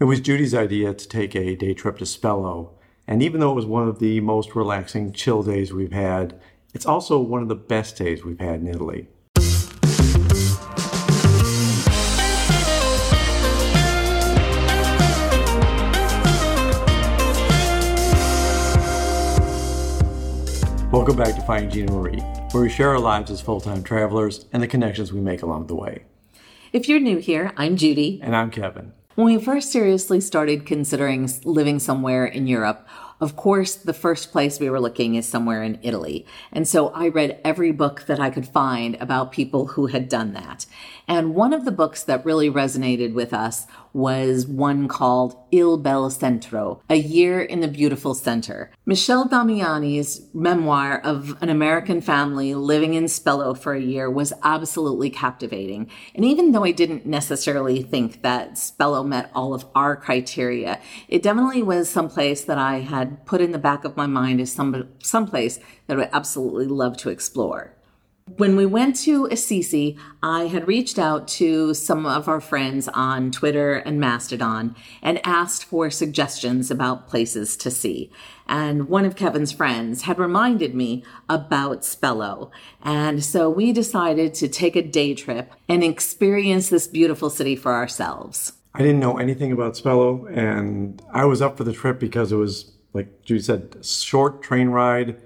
It was Judy's idea to take a day trip to Spello, and even though it was one of the most relaxing, chill days we've had, it's also one of the best days we've had in Italy. Welcome back to Finding Gina Marie, where we share our lives as full time travelers and the connections we make along the way. If you're new here, I'm Judy. And I'm Kevin. When we first seriously started considering living somewhere in Europe, of course, the first place we were looking is somewhere in Italy. And so I read every book that I could find about people who had done that. And one of the books that really resonated with us was one called Il Bel Centro, A Year in the Beautiful Center. Michelle Damiani's memoir of an American family living in Spello for a year was absolutely captivating. And even though I didn't necessarily think that Spello met all of our criteria, it definitely was someplace that I had put in the back of my mind as some someplace that I absolutely love to explore. When we went to Assisi, I had reached out to some of our friends on Twitter and Mastodon and asked for suggestions about places to see. And one of Kevin's friends had reminded me about Spello. And so we decided to take a day trip and experience this beautiful city for ourselves. I didn't know anything about Spello, and I was up for the trip because it was, like Judy said, short train ride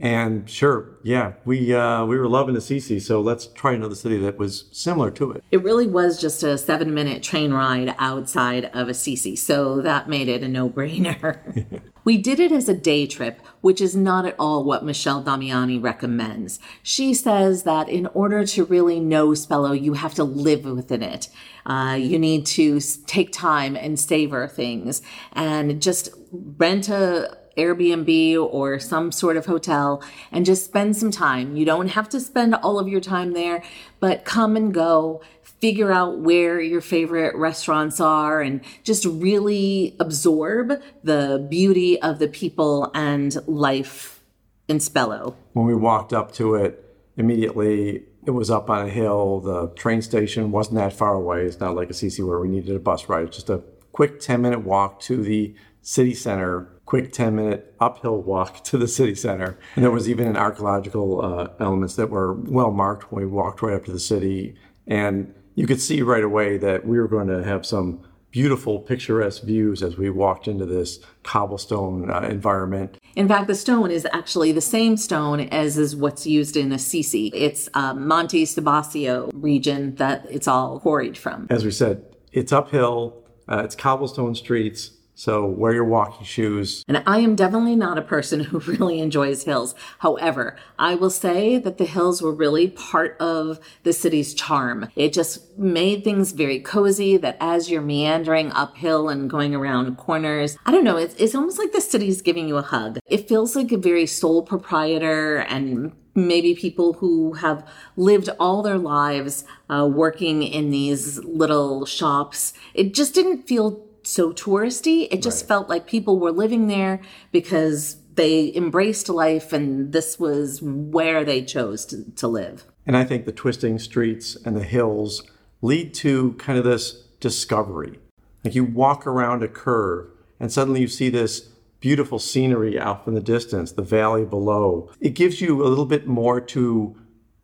and sure, yeah, we uh, we were loving Assisi, so let's try another city that was similar to it. It really was just a seven minute train ride outside of Assisi, so that made it a no brainer. we did it as a day trip, which is not at all what Michelle Damiani recommends. She says that in order to really know Spello, you have to live within it. Uh, you need to take time and savor things and just rent a Airbnb or some sort of hotel and just spend some time. You don't have to spend all of your time there, but come and go, figure out where your favorite restaurants are and just really absorb the beauty of the people and life in Spello. When we walked up to it, immediately it was up on a hill. The train station wasn't that far away. It's not like Assisi where we needed a bus ride. It's just a quick 10 minute walk to the city center quick 10 minute uphill walk to the city center. And there was even an archaeological uh, elements that were well marked when we walked right up to the city. And you could see right away that we were going to have some beautiful picturesque views as we walked into this cobblestone uh, environment. In fact, the stone is actually the same stone as is what's used in Assisi. It's uh, Monte Subasio region that it's all quarried from. As we said, it's uphill, uh, it's cobblestone streets, so wear your walking shoes. And I am definitely not a person who really enjoys hills. However, I will say that the hills were really part of the city's charm. It just made things very cozy that as you're meandering uphill and going around corners, I don't know, it's, it's almost like the city's giving you a hug. It feels like a very sole proprietor and maybe people who have lived all their lives uh, working in these little shops. It just didn't feel so touristy. It just right. felt like people were living there because they embraced life and this was where they chose to, to live. And I think the twisting streets and the hills lead to kind of this discovery. Like you walk around a curve and suddenly you see this beautiful scenery out in the distance, the valley below. It gives you a little bit more to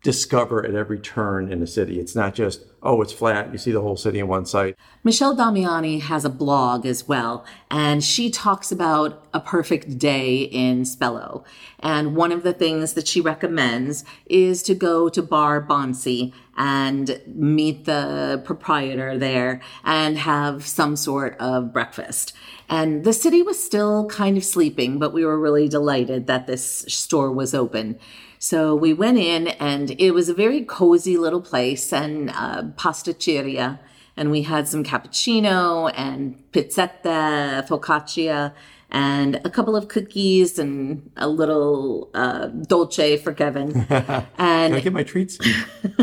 discover at every turn in a city. It's not just, oh, it's flat, you see the whole city in one site. Michelle Damiani has a blog as well, and she talks about a perfect day in Spello. And one of the things that she recommends is to go to Bar Bonsi and meet the proprietor there and have some sort of breakfast. And the city was still kind of sleeping, but we were really delighted that this store was open. So we went in, and it was a very cozy little place and uh, pasticceria. And we had some cappuccino and pizzetta, focaccia, and a couple of cookies and a little uh, dolce for Kevin. and Can I get my treats?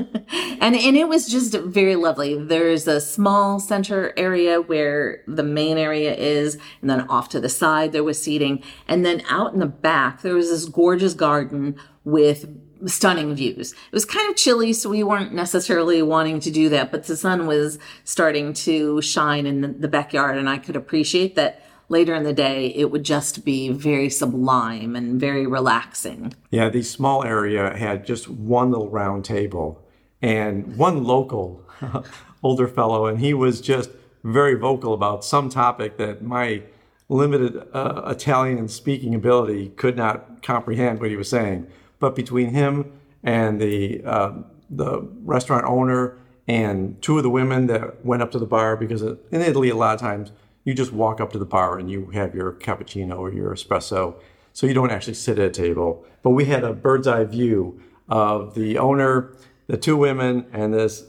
and and it was just very lovely. There's a small center area where the main area is, and then off to the side there was seating, and then out in the back there was this gorgeous garden with stunning views. It was kind of chilly, so we weren't necessarily wanting to do that, but the sun was starting to shine in the backyard, and I could appreciate that later in the day it would just be very sublime and very relaxing. Yeah, the small area had just one little round table and one local older fellow, and he was just very vocal about some topic that my limited uh, Italian speaking ability could not comprehend what he was saying. But between him and the uh, the restaurant owner and two of the women that went up to the bar, because in Italy a lot of times you just walk up to the bar and you have your cappuccino or your espresso, so you don't actually sit at a table. But we had a bird's eye view of the owner, the two women, and this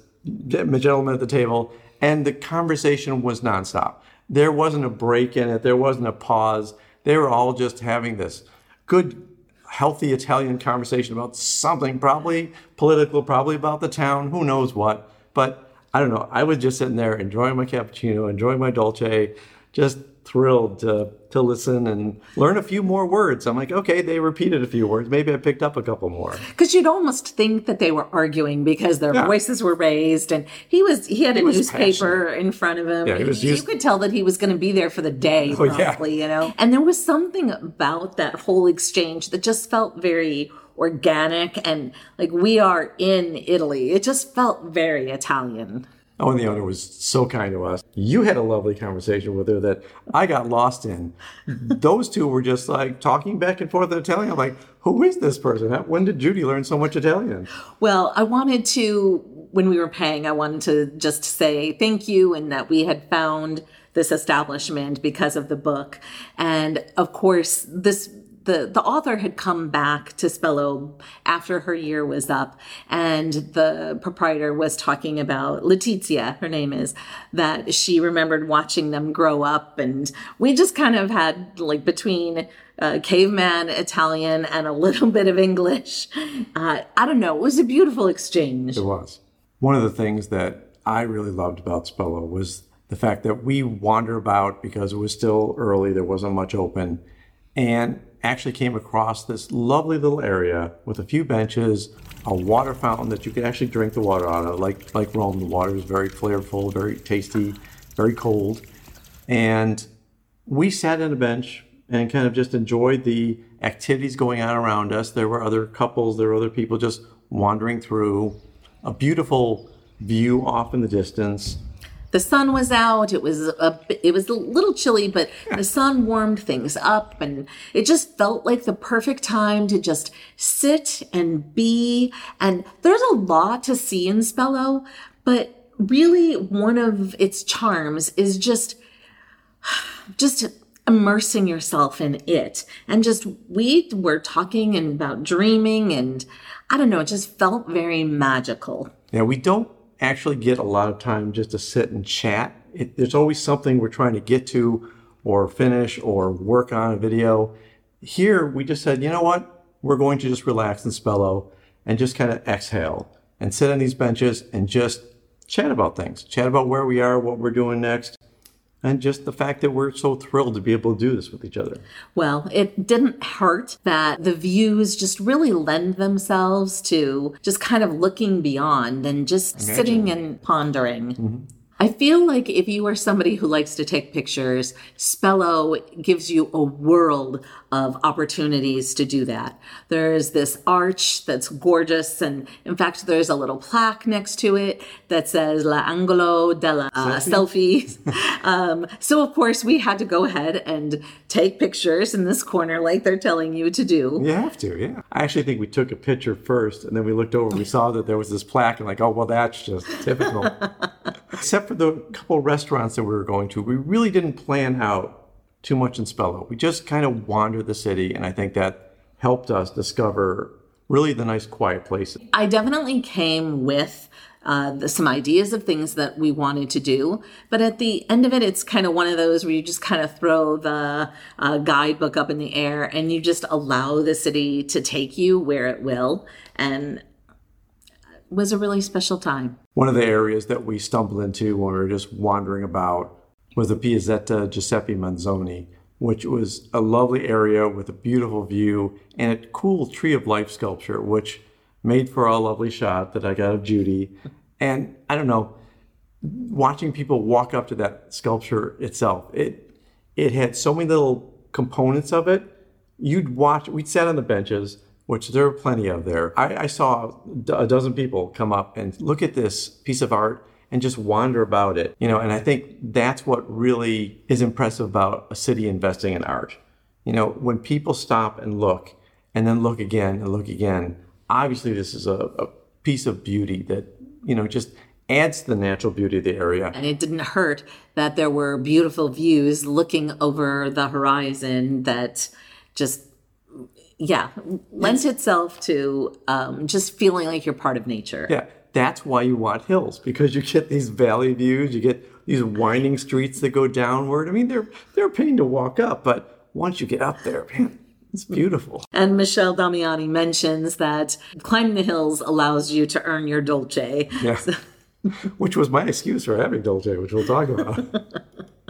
gentleman at the table, and the conversation was nonstop. There wasn't a break in it, there wasn't a pause. They were all just having this good, healthy Italian conversation about something, probably political, probably about the town, who knows what. But I don't know. I was just sitting there enjoying my cappuccino, enjoying my dolce, just thrilled to, to listen and learn a few more words. I'm like, okay, they repeated a few words. Maybe I picked up a couple more. Because you'd almost think that they were arguing because their yeah. voices were raised, and he was he had he a newspaper passionate. in front of him. Yeah, he was. you could tell that he was going to be there for the day, oh, probably. Yeah. You know, and there was something about that whole exchange that just felt very organic and like we are in Italy. It just felt very Italian. Oh, and the owner was so kind to us. You had a lovely conversation with her that I got lost in. Those two were just like talking back and forth in Italian. I'm like, who is this person? When did Judy learn so much Italian? Well, I wanted to, when we were paying, I wanted to just say thank you and that we had found this establishment because of the book. And of course, this the, the author had come back to Spello after her year was up, and the proprietor was talking about Letizia, her name is, that she remembered watching them grow up. And we just kind of had, like, between uh, caveman Italian and a little bit of English. Uh, I don't know. It was a beautiful exchange. It was. One of the things that I really loved about Spello was the fact that we wander about because it was still early, there wasn't much open. And actually came across this lovely little area with a few benches, a water fountain that you could actually drink the water out of. Like like Rome, the water is very flavorful, very tasty, very cold. And we sat on a bench and kind of just enjoyed the activities going on around us. There were other couples, there were other people just wandering through. A beautiful view off in the distance the sun was out. It was a it was a little chilly, but the sun warmed things up, and it just felt like the perfect time to just sit and be. And there's a lot to see in Spello, but really one of its charms is just just immersing yourself in it and just we were talking and about dreaming and i don't know it just felt very magical yeah we don't actually get a lot of time just to sit and chat. It, there's always something we're trying to get to or finish or work on a video. Here, we just said, you know what? We're going to just relax and Spello and just kind of exhale and sit on these benches and just chat about things, chat about where we are, what we're doing next, and just the fact that we're so thrilled to be able to do this with each other. Well, it didn't hurt that the views just really lend themselves to just kind of looking beyond and just Imagine. sitting and pondering. Mm-hmm. I feel like if you are somebody who likes to take pictures, Spello gives you a world of opportunities to do that. There's this arch that's gorgeous, and in fact, there's a little plaque next to it that says La Angolo della uh, Selfie. um, so, of course, we had to go ahead and take pictures in this corner like they're telling you to do. You have to, yeah. I actually think we took a picture first, and then we looked over and we saw that there was this plaque, and like, oh, well, that's just typical. Except for the couple restaurants that we were going to, we really didn't plan out too much in Spello. We just kind of wandered the city, and I think that helped us discover really the nice, quiet places. I definitely came with uh, the, some ideas of things that we wanted to do. But at the end of it, it's kind of one of those where you just kind of throw the uh, guidebook up in the air and you just allow the city to take you where it will. And was a really special time. One of the areas that we stumbled into when we were just wandering about was the Piazzetta Giuseppe Manzoni, which was a lovely area with a beautiful view and a cool tree of life sculpture, which made for a lovely shot that I got of Judy. And I don't know, watching people walk up to that sculpture itself, it it had so many little components of it. You'd watch. We'd sat on the benches, which there are plenty of there. I, I saw a dozen people come up and look at this piece of art and just wander about it. You know, and I think that's what really is impressive about a city investing in art. You know, when people stop and look, and then look again and look again. Obviously, this is a, a piece of beauty that you know just adds to the natural beauty of the area. And it didn't hurt that there were beautiful views looking over the horizon that just, yeah, lends itself to um, just feeling like you're part of nature. Yeah, that's why you want hills because you get these valley views, you get these winding streets that go downward. I mean, they're they're a pain to walk up, but once you get up there, man, it's beautiful. And Michelle Damiani mentions that climbing the hills allows you to earn your dolce. Yeah. So, which was my excuse for having Dolce, which we'll talk about.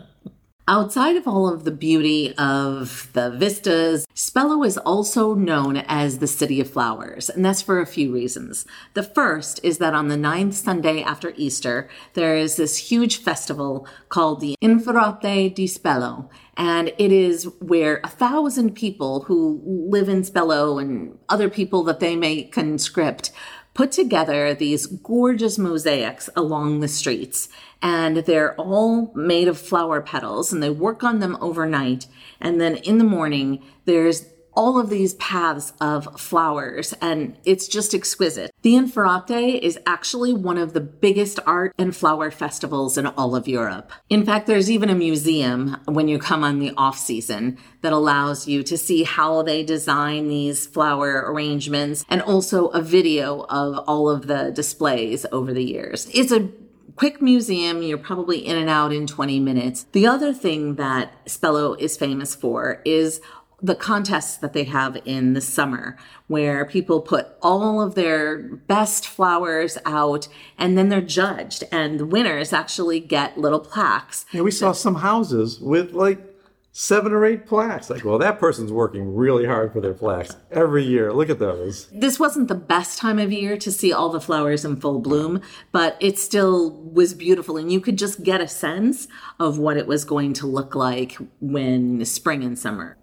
Outside of all of the beauty of the vistas, Spello is also known as the City of Flowers, and that's for a few reasons. The first is that on the ninth Sunday after Easter, there is this huge festival called the Infiorata di Spello, and it is where a thousand people who live in Spello and other people that they may conscript put together these gorgeous mosaics along the streets. And they're all made of flower petals and they work on them overnight. And then in the morning, there's all of these paths of flowers and it's just exquisite. The Infiorata is actually one of the biggest art and flower festivals in all of Europe. In fact, there's even a museum when you come on the off season that allows you to see how they design these flower arrangements and also a video of all of the displays over the years. It's a quick museum. You're probably in and out in 20 minutes. The other thing that Spello is famous for is the contests that they have in the summer where people put all of their best flowers out and then they're judged and the winners actually get little plaques. Yeah, we saw some houses with like seven or eight plaques. Like, well, that person's working really hard for their plaques every year. Look at those. This wasn't the best time of year to see all the flowers in full bloom, but it still was beautiful. And you could just get a sense of what it was going to look like when spring and summer.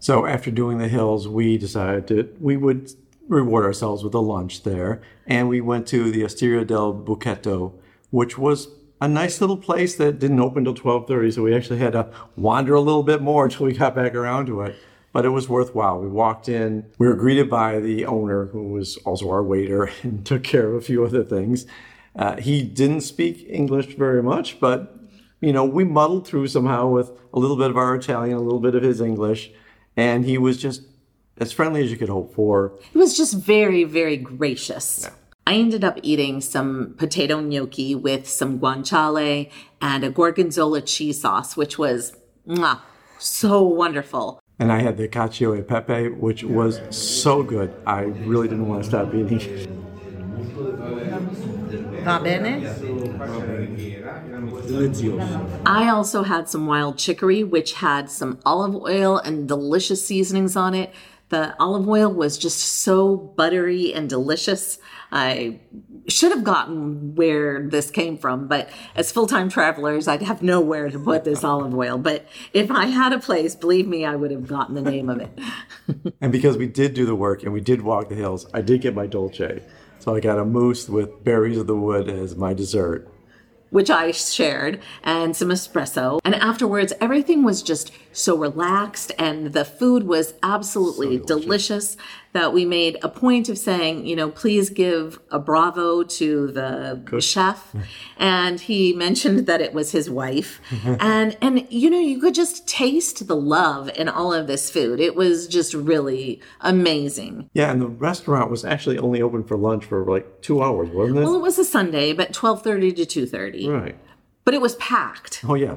So after doing the hills, we decided that we would reward ourselves with a lunch there, and we went to the Osteria del Buchetto, which was a nice little place that didn't open till 12:30, so we actually had to wander a little bit more until we got back around to it. But it was worthwhile. We walked in, we were greeted by the owner, who was also our waiter and took care of a few other things. Uh, he didn't speak English very much, but you know, we muddled through somehow with a little bit of our Italian, a little bit of his English and he was just as friendly as you could hope for. He was just very, very gracious. Yeah. I ended up eating some potato gnocchi with some guanciale and a gorgonzola cheese sauce, which was mwah, so wonderful. And I had the cacio e pepe, which was so good. I really didn't want to stop eating. Va bene? I also had some wild chicory, which had some olive oil and delicious seasonings on it. The olive oil was just so buttery and delicious. I should have gotten where this came from, but as full time travelers, I'd have nowhere to put this olive oil. But if I had a place, believe me, I would have gotten the name of it. and because we did do the work and we did walk the hills, I did get my dolce. So I got a mousse with berries of the wood as my dessert which I shared, and some espresso. And afterwards, everything was just so relaxed, and the food was absolutely so delicious. delicious that we made a point of saying, you know, please give a bravo to the Cook. chef. and he mentioned that it was his wife. and and you know, you could just taste the love in all of this food. It was just really amazing. Yeah, and the restaurant was actually only open for lunch for like 2 hours, wasn't it? Well, it was a Sunday, but 12:30 to 2:30. Right. But it was packed. Oh yeah.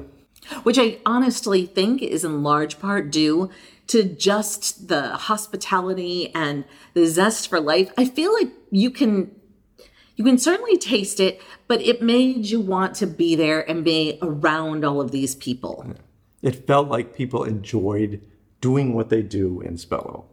Which I honestly think is in large part due to just the hospitality and the zest for life. I feel like you can you can certainly taste it, but it made you want to be there and be around all of these people. It felt like people enjoyed doing what they do in Spello.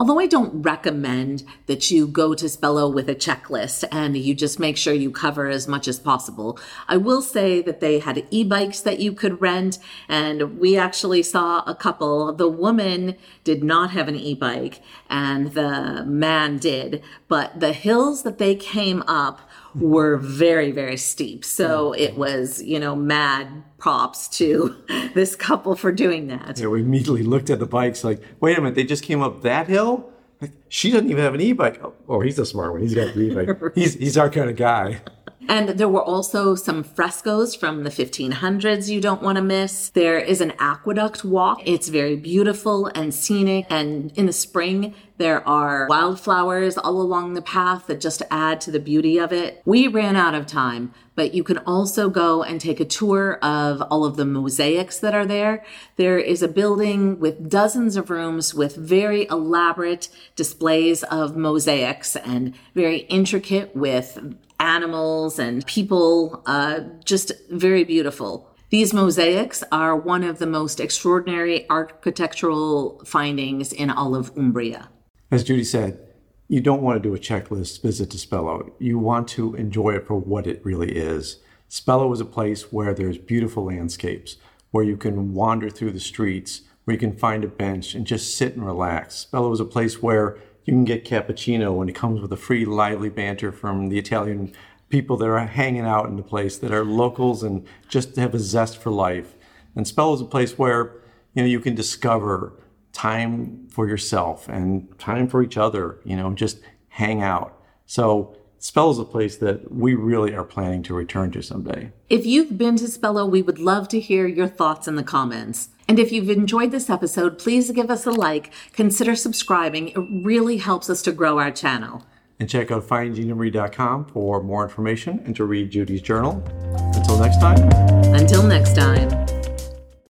Although I don't recommend that you go to Spello with a checklist and you just make sure you cover as much as possible, I will say that they had e-bikes that you could rent and we actually saw a couple. The woman did not have an e-bike and the man did, but the hills that they came up were very, very steep. So it was, you know, mad props to this couple for doing that. Yeah, we immediately looked at the bikes like, wait a minute, they just came up that hill? Like, she doesn't even have an e-bike. Oh, oh he's a smart one. He's got the e-bike. he's, he's our kind of guy. And there were also some frescoes from the 1500s you don't want to miss. There is an aqueduct walk. It's very beautiful and scenic. And in the spring, there are wildflowers all along the path that just add to the beauty of it. We ran out of time, but you can also go and take a tour of all of the mosaics that are there. There is a building with dozens of rooms with very elaborate displays of mosaics and very intricate with animals and people, uh, just very beautiful. These mosaics are one of the most extraordinary architectural findings in all of Umbria. As Judy said, you don't want to do a checklist visit to Spello. You want to enjoy it for what it really is. Spello is a place where there's beautiful landscapes, where you can wander through the streets, where you can find a bench and just sit and relax. Spello is a place where you can get cappuccino and it comes with a free lively banter from the Italian people that are hanging out in the place that are locals and just have a zest for life. And Spello is a place where you know you can discover time for yourself and time for each other, you know, just hang out. So Spello is a place that we really are planning to return to someday. If you've been to Spello, we would love to hear your thoughts in the comments. And if you've enjoyed this episode, please give us a like, consider subscribing. It really helps us to grow our channel. And check out findingmarie.com for more information and to read Judy's journal. Until next time. Until next time.